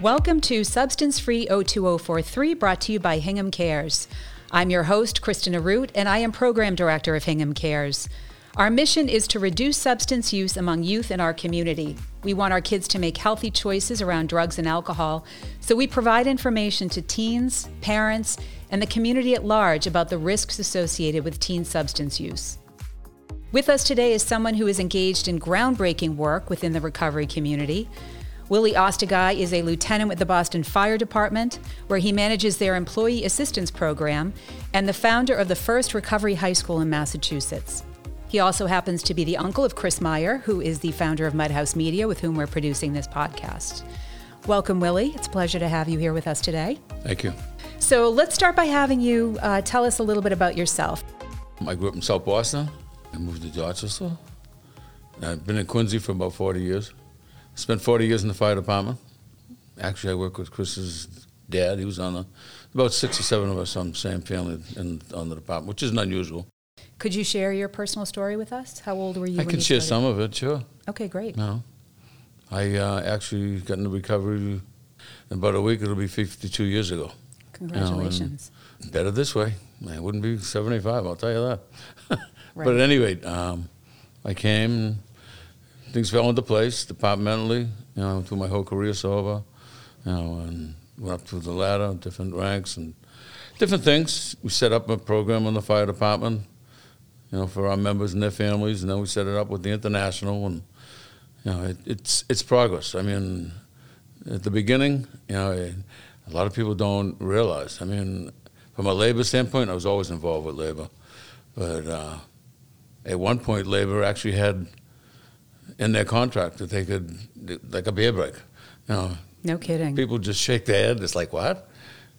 Welcome to Substance Free 02043, brought to you by Hingham Cares. I'm your host, Kristina Root, and I am Program Director of Hingham Cares. Our mission is to reduce substance use among youth in our community. We want our kids to make healthy choices around drugs and alcohol, so we provide information to teens, parents, and the community at large about the risks associated with teen substance use. With us today is someone who is engaged in groundbreaking work within the recovery community. Willie Ostiguy is a lieutenant with the Boston Fire Department, where he manages their employee assistance program, and the founder of the first recovery high school in Massachusetts. He also happens to be the uncle of Chris Meyer, who is the founder of MuddHouse Media, with whom we're producing this podcast. Welcome, Willie. It's a pleasure to have you here with us today. Thank you. So let's start by having you uh, tell us a little bit about yourself. I grew up in South Boston. I moved to Dorchester. I've been in Quincy for about 40 years. Spent 40 years in the fire department. Actually, I work with Chris's dad. He was on the, about six or seven of us on the same family in, on the department, which isn't unusual. Could you share your personal story with us? How old were you? I can you share started? some of it, sure. Okay, great. No. I uh, actually got into recovery in about a week. It'll be 52 years ago. Congratulations. You know, better this way. I wouldn't be 75, I'll tell you that. Right. But at any rate, um, I came, things fell into place departmentally, you know, through my whole career so far, you know, and went up through the ladder, different ranks and different things. We set up a program in the fire department, you know, for our members and their families, and then we set it up with the international, and you know, it, it's it's progress. I mean, at the beginning, you know, a lot of people don't realize. I mean, from a labor standpoint, I was always involved with labor, but uh, at one point, labor actually had in their contract that they could, like a beer break. You know, No kidding. people just shake their head. It's like, what?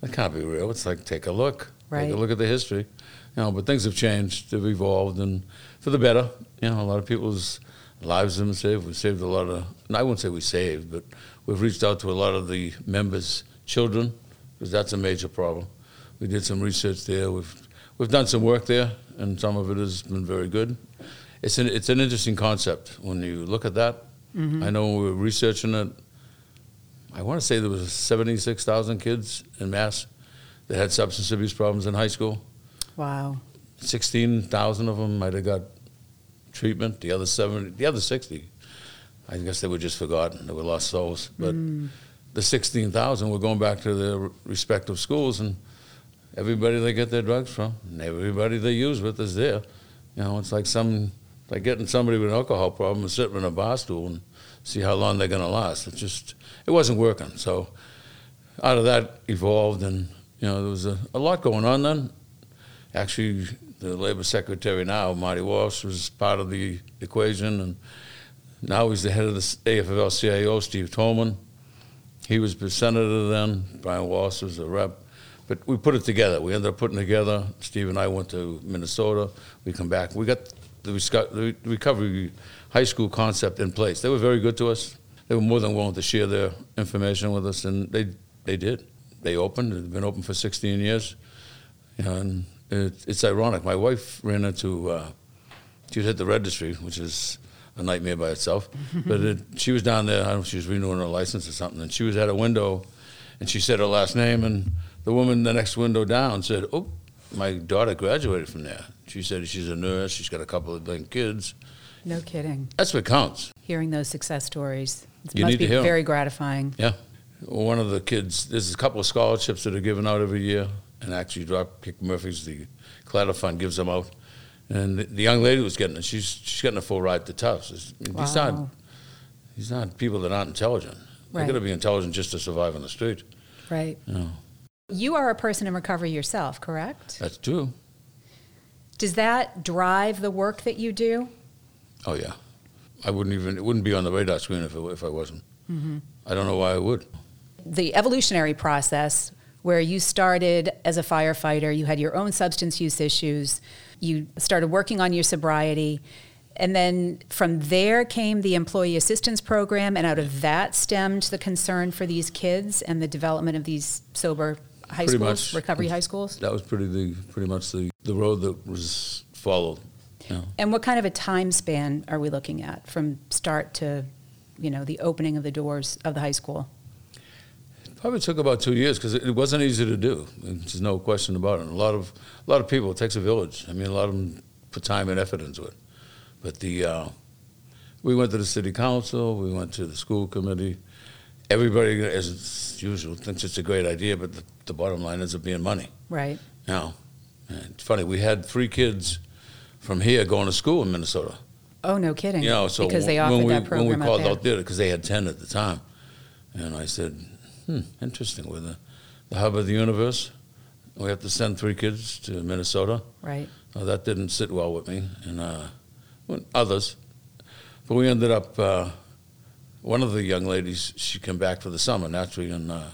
That can't be real. It's like, take a look. Right. Take a look at the history. You know, but things have changed. They've evolved, and for the better. You know, a lot of people's lives have been saved. We've saved a lot of. And I wouldn't say we saved, but we've reached out to a lot of the members' children because that's a major problem. We did some research there. We've we've done some work there, and some of it has been very good. It's an it's an interesting concept when you look at that. Mm-hmm. I know we were researching it. I want to say there was 76,000 kids in Mass that had substance abuse problems in high school. Wow. 16,000 of them might have got treatment. The other 70, the other 60, I guess they were just forgotten. They were lost souls. But mm. the 16,000 were going back to their respective schools, and everybody they get their drugs from, and everybody they use with is there. You know, it's like some like getting somebody with an alcohol problem and sitting in a bar stool and see how long they're going to last. It just it wasn't working. So out of that evolved, and you know there was a, a lot going on then. Actually, the labor secretary now, Marty Walsh, was part of the equation, and now he's the head of the AFL-CIO, Steve Tolman. He was the senator then. Brian Walsh was a rep. But we put it together. We ended up putting together. Steve and I went to Minnesota. We come back. We got the, recovery high school concept in place. They were very good to us. They were more than willing to share their information with us, and they they did. They opened. They've been open for 16 years. You know, and it, it's ironic. My wife ran into. Uh, she was at the registry, which is a nightmare by itself. but it, she was down there. I don't know if she was renewing her license or something, and she was at a window, and she said her last name, and the woman in the next window down said, "Oh, my daughter graduated from there." She said she's a nurse. She's got a couple of young kids. No kidding. That's what counts. Hearing those success stories. It You must need be to hear 'em. very gratifying. Yeah. One of the kids, there's a couple of scholarships that are given out every year, and actually Dropkick Murphys, the Claddagh Fund, gives them out. And the, the young lady was getting it. She's she's getting a full ride to Tufts. It's- These Wow. aren't these aren't people that aren't intelligent. Right. They're going to be intelligent just to survive on the street. Right. You know, You are a person in recovery yourself, correct? that's true. Does that drive the work that you do? Oh yeah, I wouldn't even it wouldn't be on the radar screen if it, if I wasn't. Mm-hmm. I don't know why I would. The evolutionary process where you started as a firefighter, you had your own substance use issues, you started working on your sobriety, and then from there came the employee assistance program, and out of that stemmed the concern for these kids and the development of these sober high Pretty schools, much. recovery high schools. That was pretty the pretty much the, the road that was followed. Know. And what kind of a time span are we looking at from start to, you know, the opening of the doors of the high school? Probably took about two years because it, it wasn't easy to do. There's no question about it. And a lot of a lot of people. It takes a village. I mean, a lot of them put time and effort into it. But the uh, we went to the city council. We went to the school committee. Everybody, as usual, thinks it's a great idea, but the, the bottom line ends up being money. Right. Now, it's funny. We had three kids from here going to school in Minnesota. Oh, no kidding. You know, so because they offered when we, that program when we called out there because they had ten at the time, and I said, "Hmm, interesting. We're the, the hub of the universe. We have to send three kids to Minnesota. Right. Uh, that didn't sit well with me and uh, others, but we ended up. Uh, one of the young ladies, she came back for the summer naturally, and uh,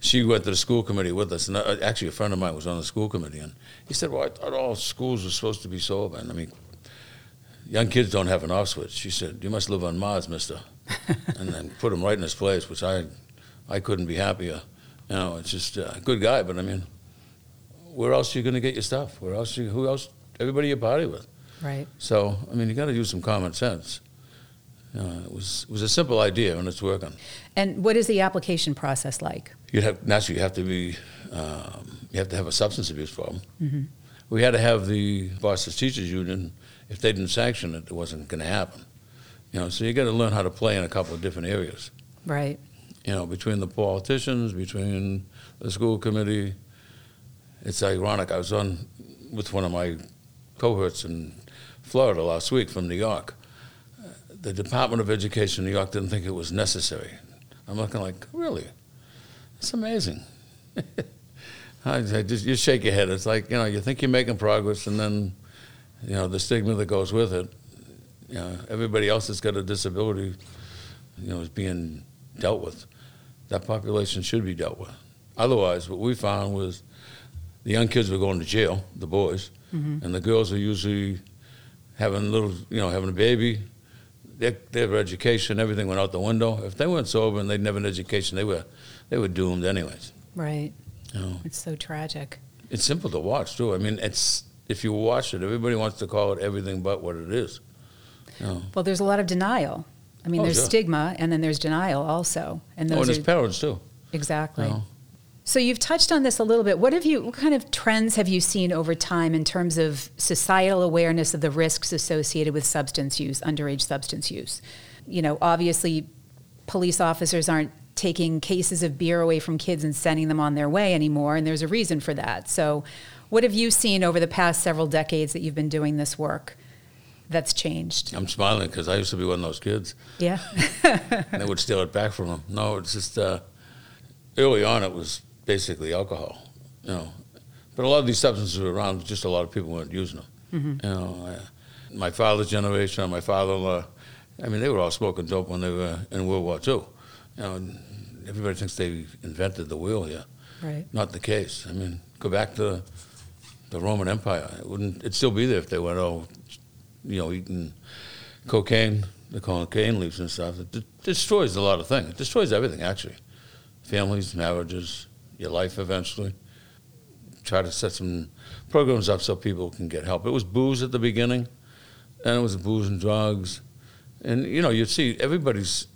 she went to the school committee with us. And uh, actually, a friend of mine was on the school committee, and he said, "Well, I thought all schools were supposed to be so And I mean, young kids don't have an off switch." She said, "You must live on Mars, Mister," and then put him right in his place, which I, I couldn't be happier. You know, it's just a good guy, but I mean, where else are you going to get your stuff? Where else? You, who else? Everybody you party with. Right. So I mean, you got to use some common sense. Know, it was it was a simple idea, and it's working. And what is the application process like? You have naturally you have to be um, you have to have a substance abuse problem. Mm-hmm. We had to have the Boston Teachers Union. If they didn't sanction it, it wasn't going to happen. You know, so you got to learn how to play in a couple of different areas. Right. You know, between the politicians, between the school committee. It's ironic. I was on with one of my cohorts in Florida last week from New York. The Department of Education in New York didn't think it was necessary. I'm looking like, really? It's amazing. I, I just you shake your head. It's like you know you think you're making progress, and then you know the stigma that goes with it. You know everybody else that's got a disability, you know, is being dealt with. That population should be dealt with. Otherwise, what we found was the young kids were going to jail, the boys, mm-hmm. and the girls are usually having little, you know, having a baby. Their, their education, everything went out the window. If they weren't sober and they'd never had an education, they were, they were doomed anyways. Right. You know, It's so tragic. it's simple to watch too. I mean, it's if you watch it, everybody wants to call it everything but what it is. You know. Well, there's a lot of denial. I mean, Oh, there's sure. stima, and then there's denial also, and Oh, those and are his parents too. exactly. You know. So you've touched on this a little bit. What have you? What kind of trends have you seen over time in terms of societal awareness of the risks associated with substance use, underage substance use? You know, obviously, police officers aren't taking cases of beer away from kids and sending them on their way anymore, and there's a reason for that. So, what have you seen over the past several decades that you've been doing this work that's changed? I'm smiling because I used to be one of those kids. Yeah, and they would steal it back from them. No, it's just uh, early on it was basically alcohol, you know. But a lot of these substances were around, just a lot of people weren't using them. You know, uh, my father's generation, and my father-in-law, I mean, they were all smoking dope when they were in World War II. You know, everybody thinks they invented the wheel here. right. Not the case. I mean, go back to the Roman Empire. It wouldn't. It'd still be there if they went all, you know, eating cocaine. the cocaine leaves and stuff. It de- destroys a lot of things. It destroys everything actually. Families, marriages, your life eventually. Try to set some programs up so people can get help. It was booze at the beginning, and it was booze and drugs, and you know you'd see everybody's.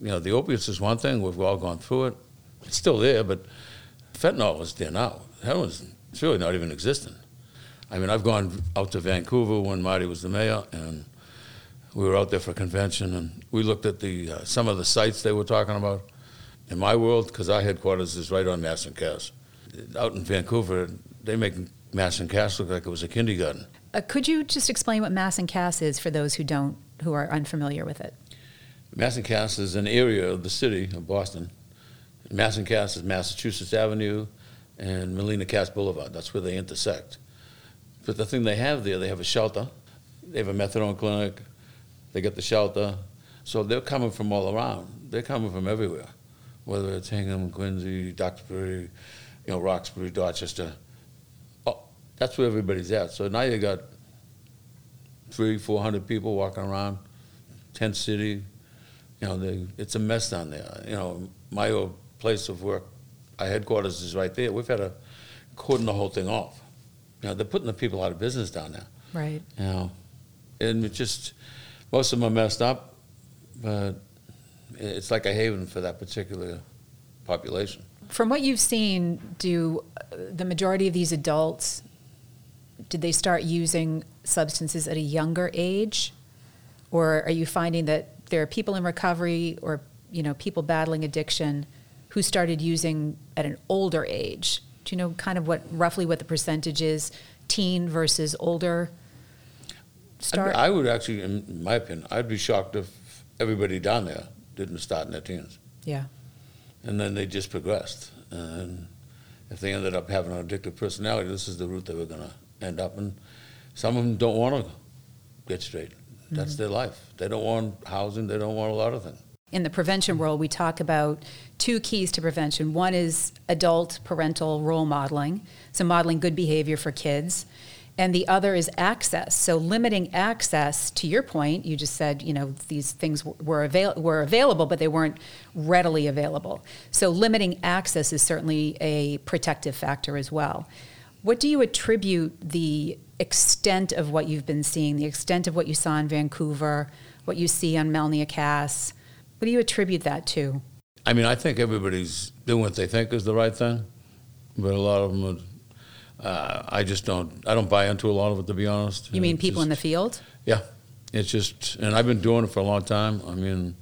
You know, the opiates is one thing. We've all gone through it. It's still there, but fentanyl is there now. Heroin's it's really not even existent. I mean, I've gone out to Vancouver when Marty was the mayor, and we were out there for a convention, and we looked at the uh, some of the sites they were talking about. In my world, because our headquarters is right on Mass and Cass. Out in Vancouver, they make Mass and Cass look like it was a kindergarten. Uh, could you just explain what Mass and Cass is for those who don't, who are unfamiliar with it? Mass and Cass is an area of the city of Boston. Mass and Cass is Massachusetts Avenue and Melnea Cass Boulevard. That's where they intersect. But the thing they have there, they have a shelter. They have a methadone clinic. They get the shelter. So they're coming from all around. They're coming from everywhere, whether it's Hingham, Quincy, Duxbury, you know, Roxbury, Dorchester. Oh, that's where everybody's at. So now you got three, four hundred people walking around, tent city, you know, they, it's a mess down there. You know, my old place of work, our headquarters is right there. We've had to cordon the whole thing off. You know, they're putting the people out of business down there. Right. You know, and it just most of them are messed up, but it's like a haven for that particular population. From what you've seen, do uh, the majority of these adults did they start using substances at a younger age, or are you finding that there are people in recovery or you know people battling addiction who started using at an older age? Do you know kind of what roughly what the percentage is, teen versus older? Start. I would actually, in my opinion, I'd be shocked if everybody down there didn't start in their teens. Yeah. And then they just progressed. And if they ended up having an addictive personality, this is the route they were going to end up And Some of them don't want to get straight. That's Mm-hmm. their life. They don't want housing. They don't want a lot of things. In the prevention world, we talk about two keys to prevention. One is adult parental role modeling, so modeling good behavior for kids. And the other is access. So limiting access, to your point, you just said, you know, these things were, avail- were available, but they weren't readily available. So limiting access is certainly a protective factor as well. What do you attribute the extent of what you've been seeing, the extent of what you saw in Vancouver, what you see on Melnea Cass? What do you attribute that to? I mean, I think everybody's doing what they think is the right thing, but a lot of them, are, uh, I just don't. I don't buy into a lot of it, to be honest. You mean It's people in the field? Yeah, it's just, and I've been doing it for a long time. I mean,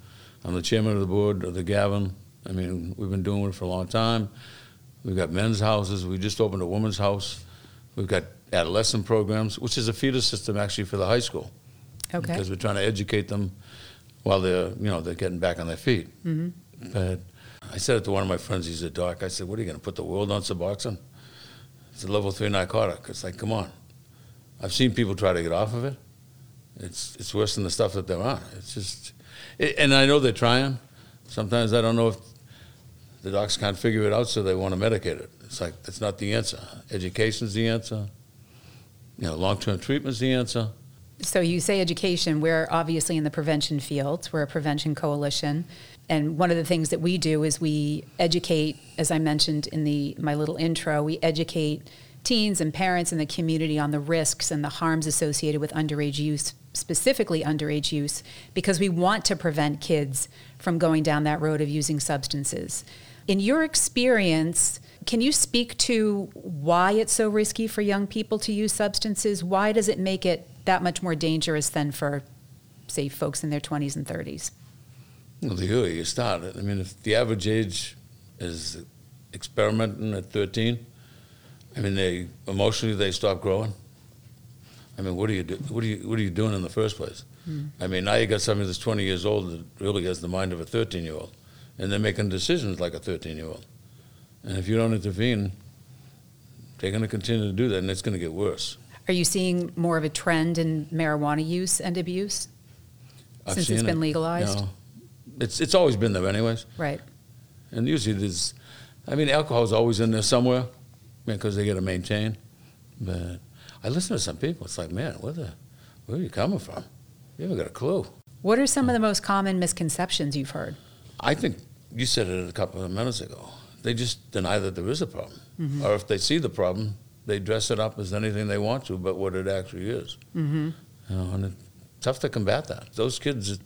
I'm the chairman of the board of the Gavin. I mean, we've been doing it for a long time. We've got men's houses. We just opened a women's house. We've got adolescent programs, which is a feeder system actually for the high school. Okay. Because we're trying to educate them while they're, you know, they're getting back on their feet. Mm-hmm. But I said it to one of my friends. He's a doc. I said, "What are you going to put the world on Suboxone?" It's a level three narcotic. It's like, come on. I've seen people try to get off of it. It's it's worse than the stuff that they're on. It's just, it, and I know they're trying. Sometimes I don't know if the docs can't figure it out, so they want to medicate it. It's like that's not the answer. Education's the answer. You know, long-term treatment's the answer. So you say education. We're obviously in the prevention field. We're a prevention coalition, and one of the things that we do is we educate, as I mentioned in the my little intro, we educate teens and parents in the community on the risks and the harms associated with underage use, specifically underage use, because we want to prevent kids from going down that road of using substances. In your experience, can you speak to why it's so risky for young people to use substances? Why does it make it that much more dangerous than for, say, folks in their 20s and 30s? Well, the earlier you start it. I mean, if the average age is experimenting at 13, I mean, they emotionally they stop growing. I mean, what are you do, what are you what are you doing in the first place? Hmm. I mean, now you got somebody that's 20 years old that really has the mind of a 13 year old, and they're making decisions like a 13 year old. And if you don't intervene, they're going to continue to do that, and it's going to get worse. Are you seeing more of a trend in marijuana use and abuse? I've Since it's been it, legalized? It's it's always been there, anyways. Right. And usually there's, I mean, alcohol's always in there somewhere because they got to maintain. But I listen to some people. It's like, man, where the, where are you coming from? You haven't got a clue. What are some of the most common misconceptions you've heard? I think you said it a couple of minutes ago. They just deny that there is a problem, or if they see the problem, they dress it up as anything they want to, but what it actually is. Mm-hmm. You know, and it's tough to combat that. Those kids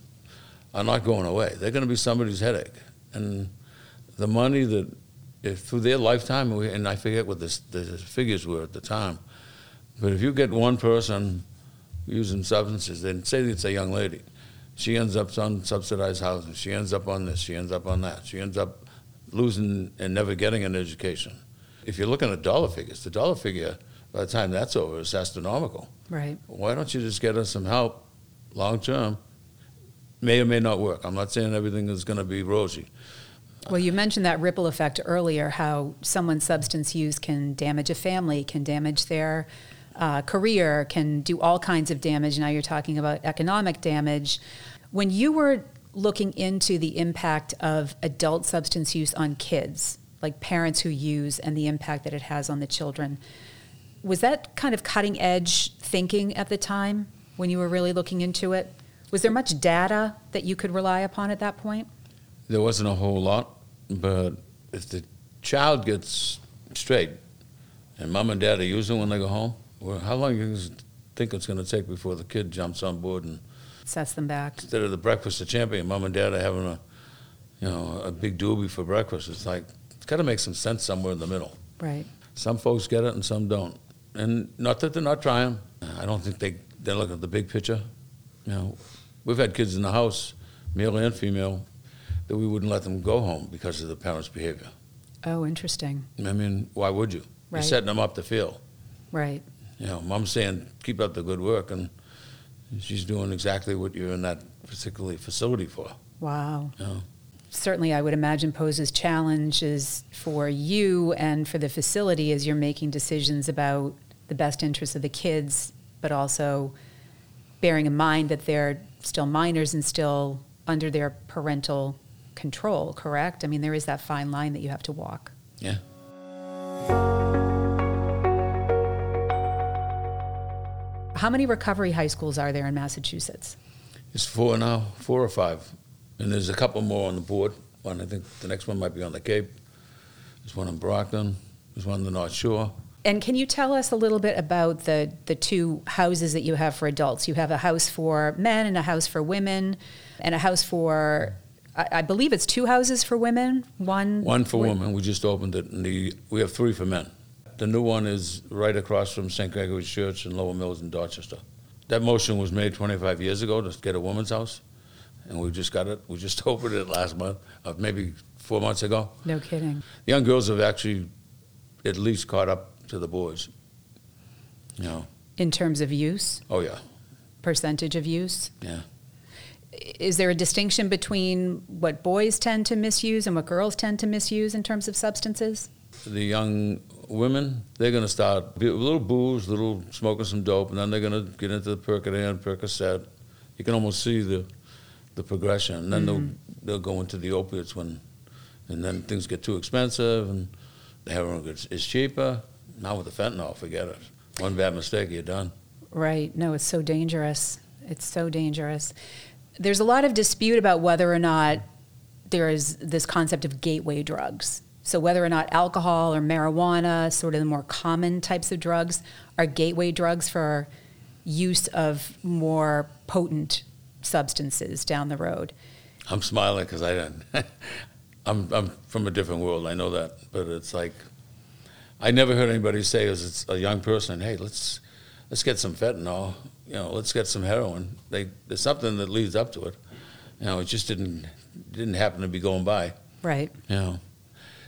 are not going away. They're going to be somebody's headache, and the money that if through their lifetime, we- and I forget what this, the figures were at the time, but if you get one person using substances, then say it's a young lady, she ends up on subsidized housing, she ends up on this, she ends up on that, she ends up losing and never getting an education. If you're looking at dollar figures, the dollar figure by the time that's over is astronomical. Right. Why don't you just get us some help long term? May or may not work. I'm not saying everything is going to be rosy. Well, you mentioned that ripple effect earlier, how someone's substance use can damage a family, can damage their uh, career, can do all kinds of damage. Now you're talking about economic damage. When you were looking into the impact of adult substance use on kids, like parents who use, and the impact that it has on the children, was that kind of cutting edge thinking at the time when you were really looking into it? Was there much data that you could rely upon at that point? There wasn't a whole lot, but if the child gets straight and mom and dad are using when they go home, well, how long do you think it's going to take before the kid jumps on board and Sets them back. instead of the breakfast of champion, mom and dad are having a, you know, a big doobie for breakfast. It's like, it's got to make some sense somewhere in the middle. Right. Some folks get it and some don't. And not that they're not trying. I don't think they, they look at the big picture. You know, we've had kids in the house, male and female, that we wouldn't let them go home because of the parents' behavior. Oh, interesting. I mean, why would you? Right. You're setting them up to fail. Right. You know, mom's saying, keep up the good work, and she's doing exactly what you're in that particular facility for. Wow. You know? Certainly, I would imagine poses challenges for you and for the facility as you're making decisions about the best interests of the kids, but also bearing in mind that they're still minors and still under their parental control, correct? I mean, there is that fine line that you have to walk. Yeah. How many recovery high schools are there in Massachusetts? It's four now, four or five. And there's a couple more on the board. One, I think the next one might be on the Cape. There's one in Brockton. There's one in the North Shore. And can you tell us a little bit about the, the two houses that you have for adults? You have a house for men and a house for women, and a house for, I, I believe it's two houses for women. One. One for wi- women. We just opened it, and the, we have three for men. The new one is right across from St. Gregory's Church in Lower Mills in Dorchester. That motion was made 25 years ago to get a woman's house, and we just got it. We just opened it last month, uh, maybe four months ago. No kidding. The Young girls have actually at least caught up to the boys. You know, In terms of use, oh yeah, percentage of use, yeah. is there a distinction between what boys tend to misuse and what girls tend to misuse in terms of substances? the young women, they're going to start be- little booze, little smoking some dope, and then they're going to get into the Percodan, Percocet. You can almost see the the progression, and then they'll mm-hmm. they'll go into the opiates when, and then things get too expensive, and the heroin gets, is cheaper. Now with the fentanyl, forget it. One bad mistake, you're done. Right. No, it's so dangerous. It's so dangerous. There's a lot of dispute about whether or not there is this concept of gateway drugs. So, whether or not alcohol or marijuana, sort of the more common types of drugs, are gateway drugs for use of more potent substances down the road. I'm smiling because I don't. I'm I'm from a different world. I know that, but it's like I never heard anybody say as it's a young person, "Hey, let's let's get some fentanyl. You know, let's get some heroin." They there's something that leads up to it. You know, it just didn't didn't happen to be going by. Right. You know,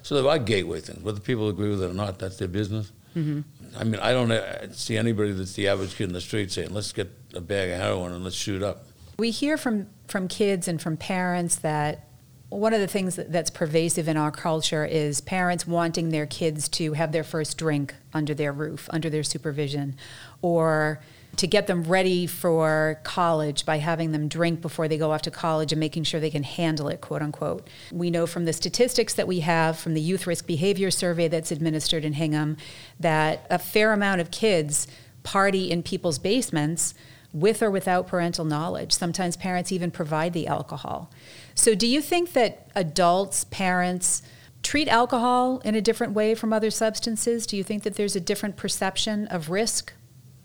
so there are gateway things. Whether people agree with it or not, that's their business. I mean, I don't uh, see anybody that's the average kid in the street saying, "Let's get a bag of heroin and let's shoot up." We hear from, from kids and from parents that one of the things that's pervasive in our culture is parents wanting their kids to have their first drink under their roof, under their supervision, or to get them ready for college by having them drink before they go off to college and making sure they can handle it, quote unquote. We know from the statistics that we have from the Youth Risk Behavior Survey that's administered in Hingham that a fair amount of kids party in people's basements with or without parental knowledge. Sometimes parents even provide the alcohol. So, do you think that adults, parents, treat alcohol in a different way from other substances? Do you think that there's a different perception of risk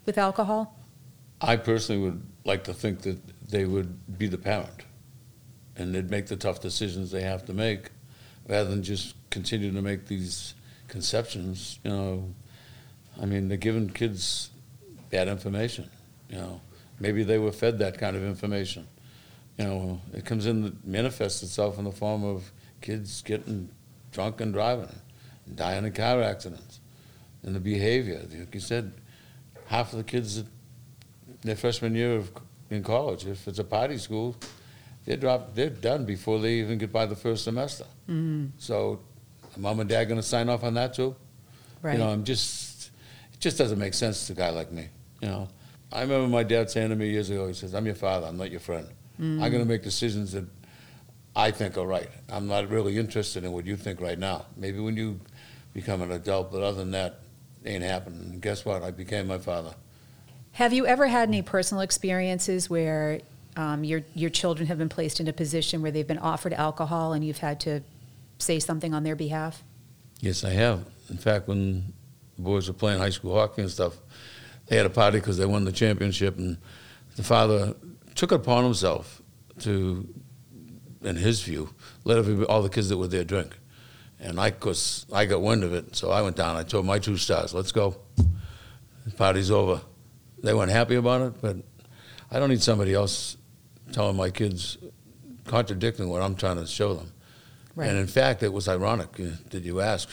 with alcohol? I personally would like to think that they would be the parent and they'd make the tough decisions they have to make rather than just continue to make these conceptions. You know, I mean, they're giving kids bad information. You know, maybe they were fed that kind of information. You know, it comes in, manifests itself in the form of kids getting drunk and driving, and dying in car accidents, and the behavior. Like you said, half of the kids that their freshman year of, in college. If it's a party school, they're drop, they're done before they even get by the first semester. Mm, So, mom and dad going to sign off on that too? right. You know, I'm just, it just doesn't make sense to a guy like me. You know, I remember my dad saying to me years ago, he says, "I'm your father. I'm not your friend. I'm going to make decisions that I think are right. I'm not really interested in what you think right now. Maybe when you become an adult, but other than that, it ain't happening." And guess what? I became my father. Have you ever had any personal experiences where um, your your children have been placed in a position where they've been offered alcohol and you've had to say something on their behalf? Yes, I have. In fact, when the boys were playing high school hockey and stuff, they had a party because they won the championship, and the father took it upon himself to in his view, let all the kids that were there drink. And I, cause I got wind of it, so I went down. I told my two stars, let's go. The party's over. They weren't happy about it, but I don't need somebody else telling my kids, contradicting what I'm trying to show them. Right. And in fact, it was ironic. uh, Did you ask?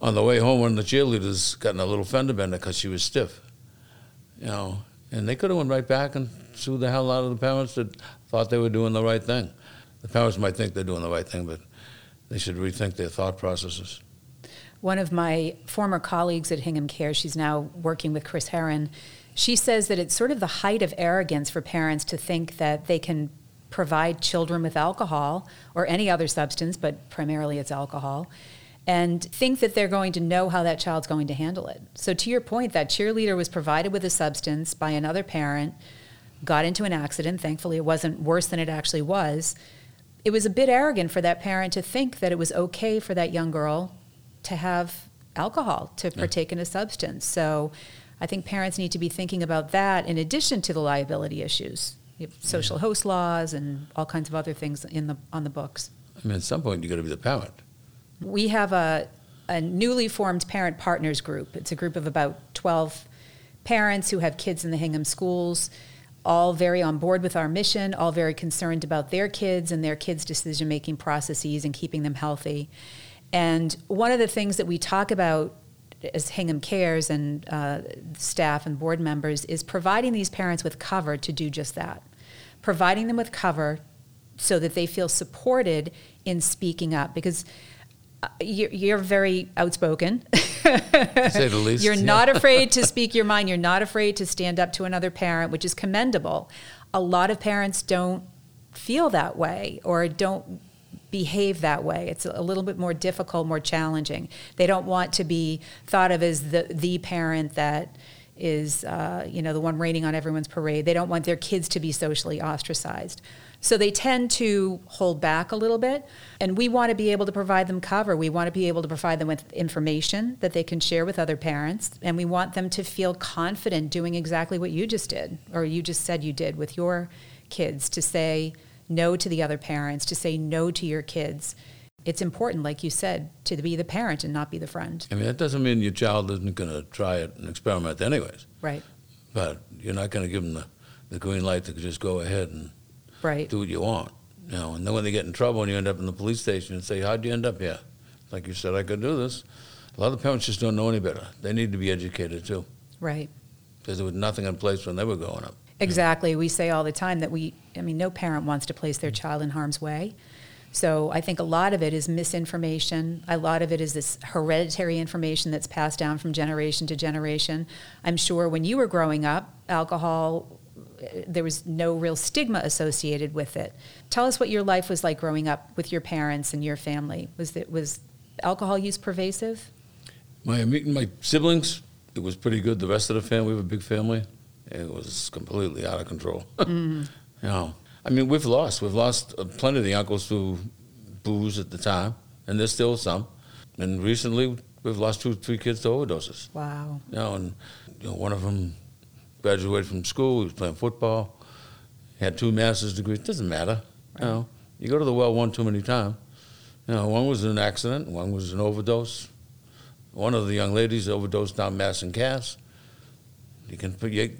On the way home, one of the cheerleaders got in a little fender bender because she was stiff. You know, and they could have went right back and sued the hell out of the parents that thought they were doing the right thing. The parents might think they're doing the right thing, but they should rethink their thought processes. One of my former colleagues at Hingham Care, she's now working with Chris Herren, she says that it's sort of the height of arrogance for parents to think that they can provide children with alcohol or any other substance, but primarily it's alcohol, and think that they're going to know how that child's going to handle it. So, to your point, that cheerleader was provided with a substance by another parent, got into an accident. Thankfully, it wasn't worse than it actually was. It was a bit arrogant for that parent to think that it was okay for that young girl to have alcohol, to partake in a substance. So, I think parents need to be thinking about that in addition to the liability issues, You have social host laws, and all kinds of other things in the on the books. I mean, at some point, you got to be the parent. We have a, a newly formed parent partners group. It's a group of about 12 parents who have kids in the Hingham schools, all very on board with our mission, all very concerned about their kids and their kids' decision making processes and keeping them healthy. And one of the things that we talk about as Hingham Cares and uh, staff and board members is providing these parents with cover to do just that. Providing them with cover so that they feel supported in speaking up because uh, you're, you're very outspoken. say the least, You're yeah. not afraid to speak your mind. You're not afraid to stand up to another parent, which is commendable. A lot of parents don't feel that way or don't behave that way. It's a little bit more difficult, more challenging. They don't want to be thought of as the the parent that is, uh, you know, the one raining on everyone's parade. They don't want their kids to be socially ostracized. So they tend to hold back a little bit. And we want to be able to provide them cover. We want to be able to provide them with information that they can share with other parents. And we want them to feel confident doing exactly what you just did, or you just said you did with your kids to say no to the other parents, to say no to your kids. It's important, like you said, to be the parent and not be the friend. I mean, that doesn't mean your child isn't going to try it and experiment anyways. Right, But you're not going to give them the, the green light to just go ahead and right. do what you want. You know, and then when they get in trouble and you end up in the police station and say, How'd you end up here? Like you said, I could do this. A lot of parents just don't know any better. They need to be educated too, Right. because there was nothing in place when they were growing up. Exactly. We say all the time that we, I mean, no parent wants to place their child in harm's way. So I think a lot of it is misinformation. A lot of it is this hereditary information that's passed down from generation to generation. I'm sure when you were growing up, alcohol, there was no real stigma associated with it. Tell us what your life was like growing up with your parents and your family. Was it was alcohol use pervasive? My my siblings, it was pretty good. The rest of the family, we have a big family. It was completely out of control. You know, I mean, we've lost. We've lost uh, plenty of the uncles to booze at the time, and there's still some. And recently, we've lost two, three kids to overdoses. Wow. You know, and you know, one of them graduated from school. He was playing football. He had two master's degrees. Doesn't matter. You know, you go to the well one too many times. You know, one was an accident. One was an overdose. One of the young ladies overdosed down Mass and Cass. You can. You,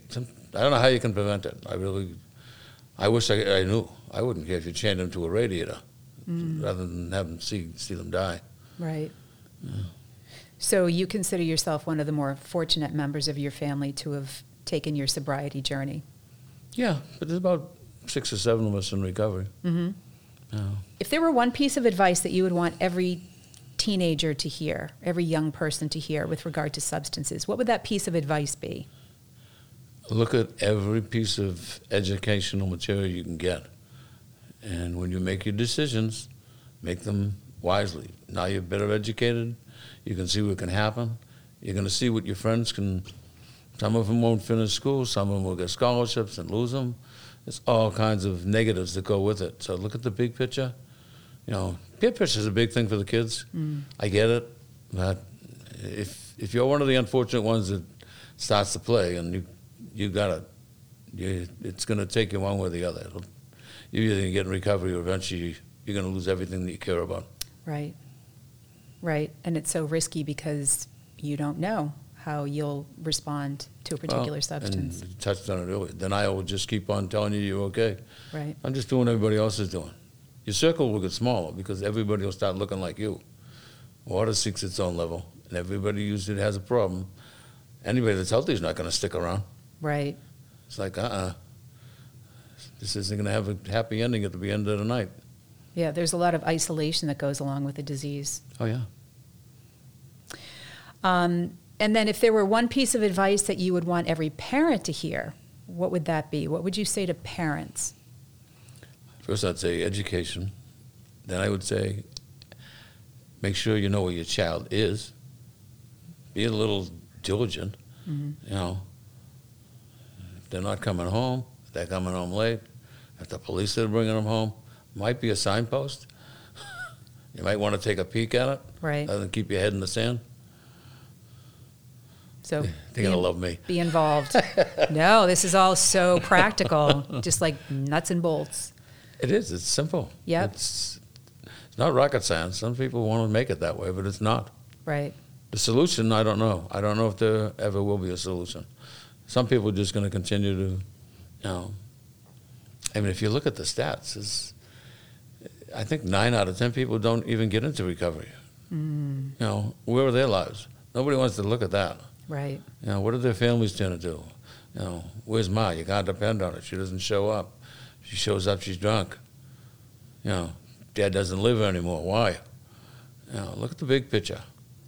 I don't know how you can prevent it. I really. I wish I, I knew. I wouldn't care if you chained them to a radiator, mm. rather than have them see see them die. Right. So you consider yourself one of the more fortunate members of your family to have taken your sobriety journey. Yeah, but there's about six or seven of us in recovery. Mm-hmm. If there were one piece of advice that you would want every teenager to hear, every young person to hear with regard to substances, what would that piece of advice be? Look at every piece of educational material you can get. And when you make your decisions, make them wisely. Now you're better educated. You can see what can happen. You're going to see what your friends can. Some of them won't finish school. Some of them will get scholarships and lose them. There's all kinds of negatives that go with it. So look at the big picture. You know, peer pressure is a big thing for the kids. Mm. I get it, but if if you're one of the unfortunate ones that starts to play and you you got it, you, it's going to take you one way or the other. It'll, you're either going to get in recovery or eventually you're going to lose everything that you care about. Right. Right. And it's so risky because you don't know how you'll respond to a particular Well, substance. And you touched on it earlier. Denial will just keep on telling you you're okay. Right. I'm just doing what everybody else is doing. Your circle will get smaller because everybody will start looking like you. Water seeks its own level, and everybody usually has a problem. Anybody that's healthy is not going to stick around. Right. It's like, uh uh This isn't going to have a happy ending at the end of the night. Yeah, there's a lot of isolation that goes along with the disease. Oh, yeah. Um, and then, if there were one piece of advice that you would want every parent to hear, what would that be? What would you say to parents? First, I'd say education. Then I would say make sure you know where your child is. Be a little diligent. Mm-hmm. You know, if they're not coming home, if they're coming home late, if the police are bringing them home, might be a signpost. you might want to take a peek at it Right. rather than keep your head in the sand. So They're going to love me. Be involved. no, this is all so practical, just like nuts and bolts. It is. It's simple. Yep. It's, it's not rocket science. Some people want to make it that way, but it's not. Right. The solution, I don't know. I don't know if there ever will be a solution. Some people are just going to continue to, you know. I mean, if you look at the stats, it's, I think nine out of ten people don't even get into recovery. Mm, You know, where are their lives? Nobody wants to look at that. Right. You know, what are their families going to do? You know, where's Ma? You can't depend on her. She doesn't show up. She shows up, she's drunk. You know, Dad doesn't live anymore. Why? You know, look at the big picture.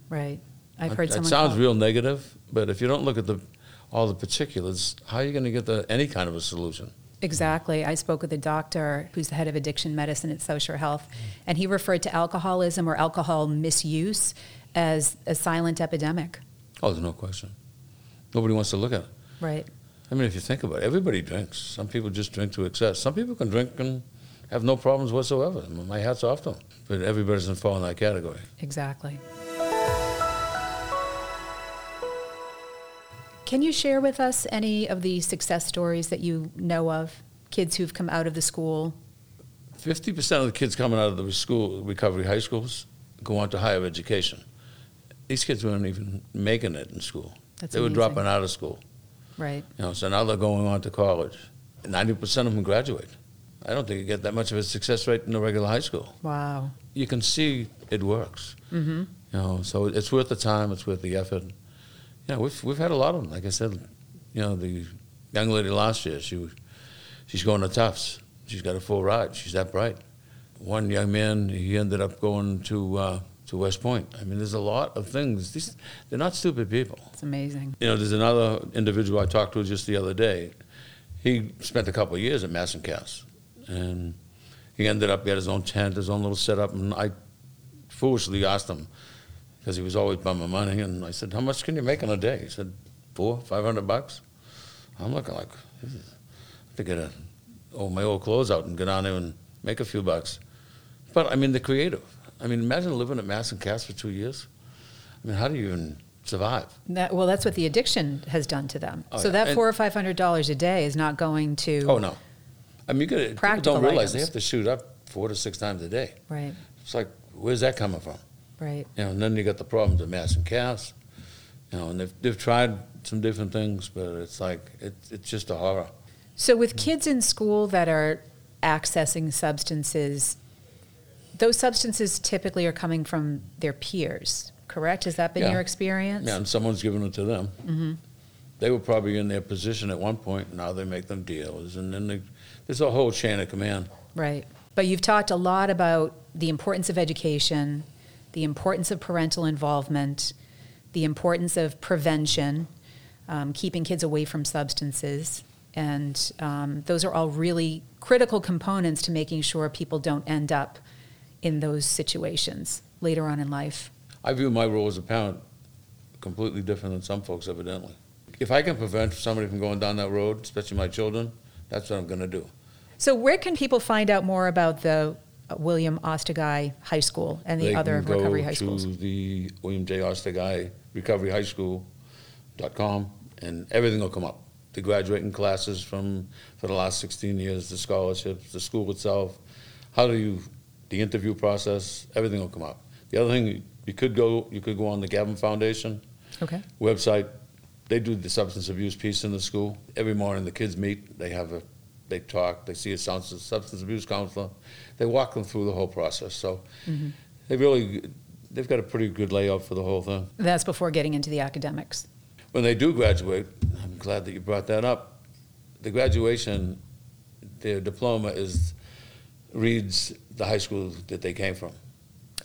Right. I've heard that sounds call- real negative, but if you don't look at the all the particulars, how are you going to get the, any kind of a solution? Exactly. I spoke with a doctor who's the head of addiction medicine at Social Health, and he referred to alcoholism or alcohol misuse as a silent epidemic. Oh, there's no question. Nobody wants to look at it. Right. I mean, if you think about it, everybody drinks. Some people just drink to excess. Some people can drink and have no problems whatsoever. My hat's off to them. But everybody doesn't fall in that category. Exactly. Can you share with us any of the success stories that you know of? Kids who've come out of the school. Fifty percent of the kids coming out of the school recovery high schools go on to higher education. These kids weren't even making it in school. That's they were dropping out of school. Right. You know, so now they're going on to college. Ninety percent of them graduate. I don't think you get that much of a success rate in a regular high school. Wow. You can see it works. Mm-hmm. You know, so it's worth the time. It's worth the effort. You know, we've we've had a lot of them. Like I said, you know, the young lady last year, she she's going to Tufts. She's got a full ride. She's that bright. One young man, he ended up going to uh, to West Point. I mean, there's a lot of things. These they're not stupid people. It's amazing. You know, there's another individual I talked to just the other day. He spent a couple of years at Mass and Cass, and he ended up he had his own tent, his own little setup, and I foolishly asked him because he was always bumming money, and I said, "How much can you make in a day?" He said, four, five hundred bucks." I'm looking like, this is- I have to get a, oh, my old clothes out and go down there and make a few bucks. But I mean, they're creative. I mean, imagine living at Mass and Cass for two years. I mean, how do you even survive? That, well, that's what the addiction has done to them. Oh, so yeah. that And- four or five hundred dollars a day is not going to. Oh no, I mean, you gotta, people don't realize they have to shoot up four to six times a day. Right. It's like, where's that coming from? Right. You know, and then you got the problems of mass and Cass. You know, and they've, they've tried some different things, but it's like it, it's just a horror. So, with kids in school that are accessing substances, those substances typically are coming from their peers, correct? Has that been Yeah. your experience? Yeah, and someone's giving it to them. hmm They were probably in their position at one point. Now they make them dealers, and then they, there's a whole chain of command. Right. But you've talked a lot about the importance of education, the importance of parental involvement, the importance of prevention, um, keeping kids away from substances. And um, those are all really critical components to making sure people don't end up in those situations later on in life. I view my role as a parent completely different than some folks, evidently. If I can prevent somebody from going down that road, especially my children, that's what I'm going to do. So, where can people find out more about the William Ostiguy High School and the they other recovery high schools? to the William J. Ostiguy Recovery High School.com, and everything will come up. the graduating classes from for the last 16 years, the scholarships, the school itself. How do you, the interview process, everything will come up. The other thing, you could go, you could go on the Gavin Foundation Okay. website. They do the substance abuse piece in the school. Every morning, the kids meet. They have a, they talk. They see a substance substance abuse counselor. They walk them through the whole process. So mm-hmm. they really, they've got a pretty good layout for the whole thing. That's before getting into the academics. When they do graduate, I'm glad that you brought that up. The graduation, their diploma is reads the high school that they came from.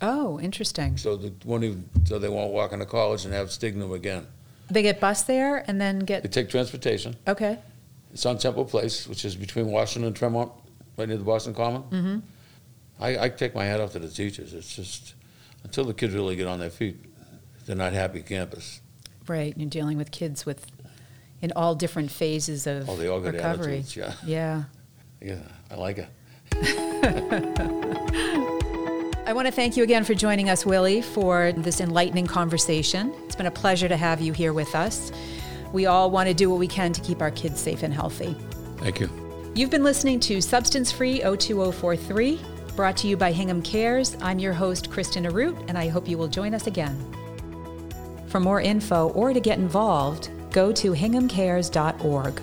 Oh, interesting. So the one who, so they won't walk into college and have stigma again. They get bus there and then get. They take transportation. okay. It's on Temple Place, which is between Washington and Tremont, right near the Boston Common. hmm I, I take my hat off to the teachers. It's just until the kids really get on their feet, they're not happy campus. Right. You're dealing with kids with, in all different phases of Oh, they all got recovery. attitudes. Yeah, Yeah. yeah, I like it. I want to thank you again for joining us, Willie, for this enlightening conversation. It's been a pleasure to have you here with us. We all want to do what we can to keep our kids safe and healthy. Thank you. You've been listening to Substance Free 02043, brought to you by Hingham Cares. I'm your host, Kristen Arute, and I hope you will join us again. For more info or to get involved, go to hinghamcares.org.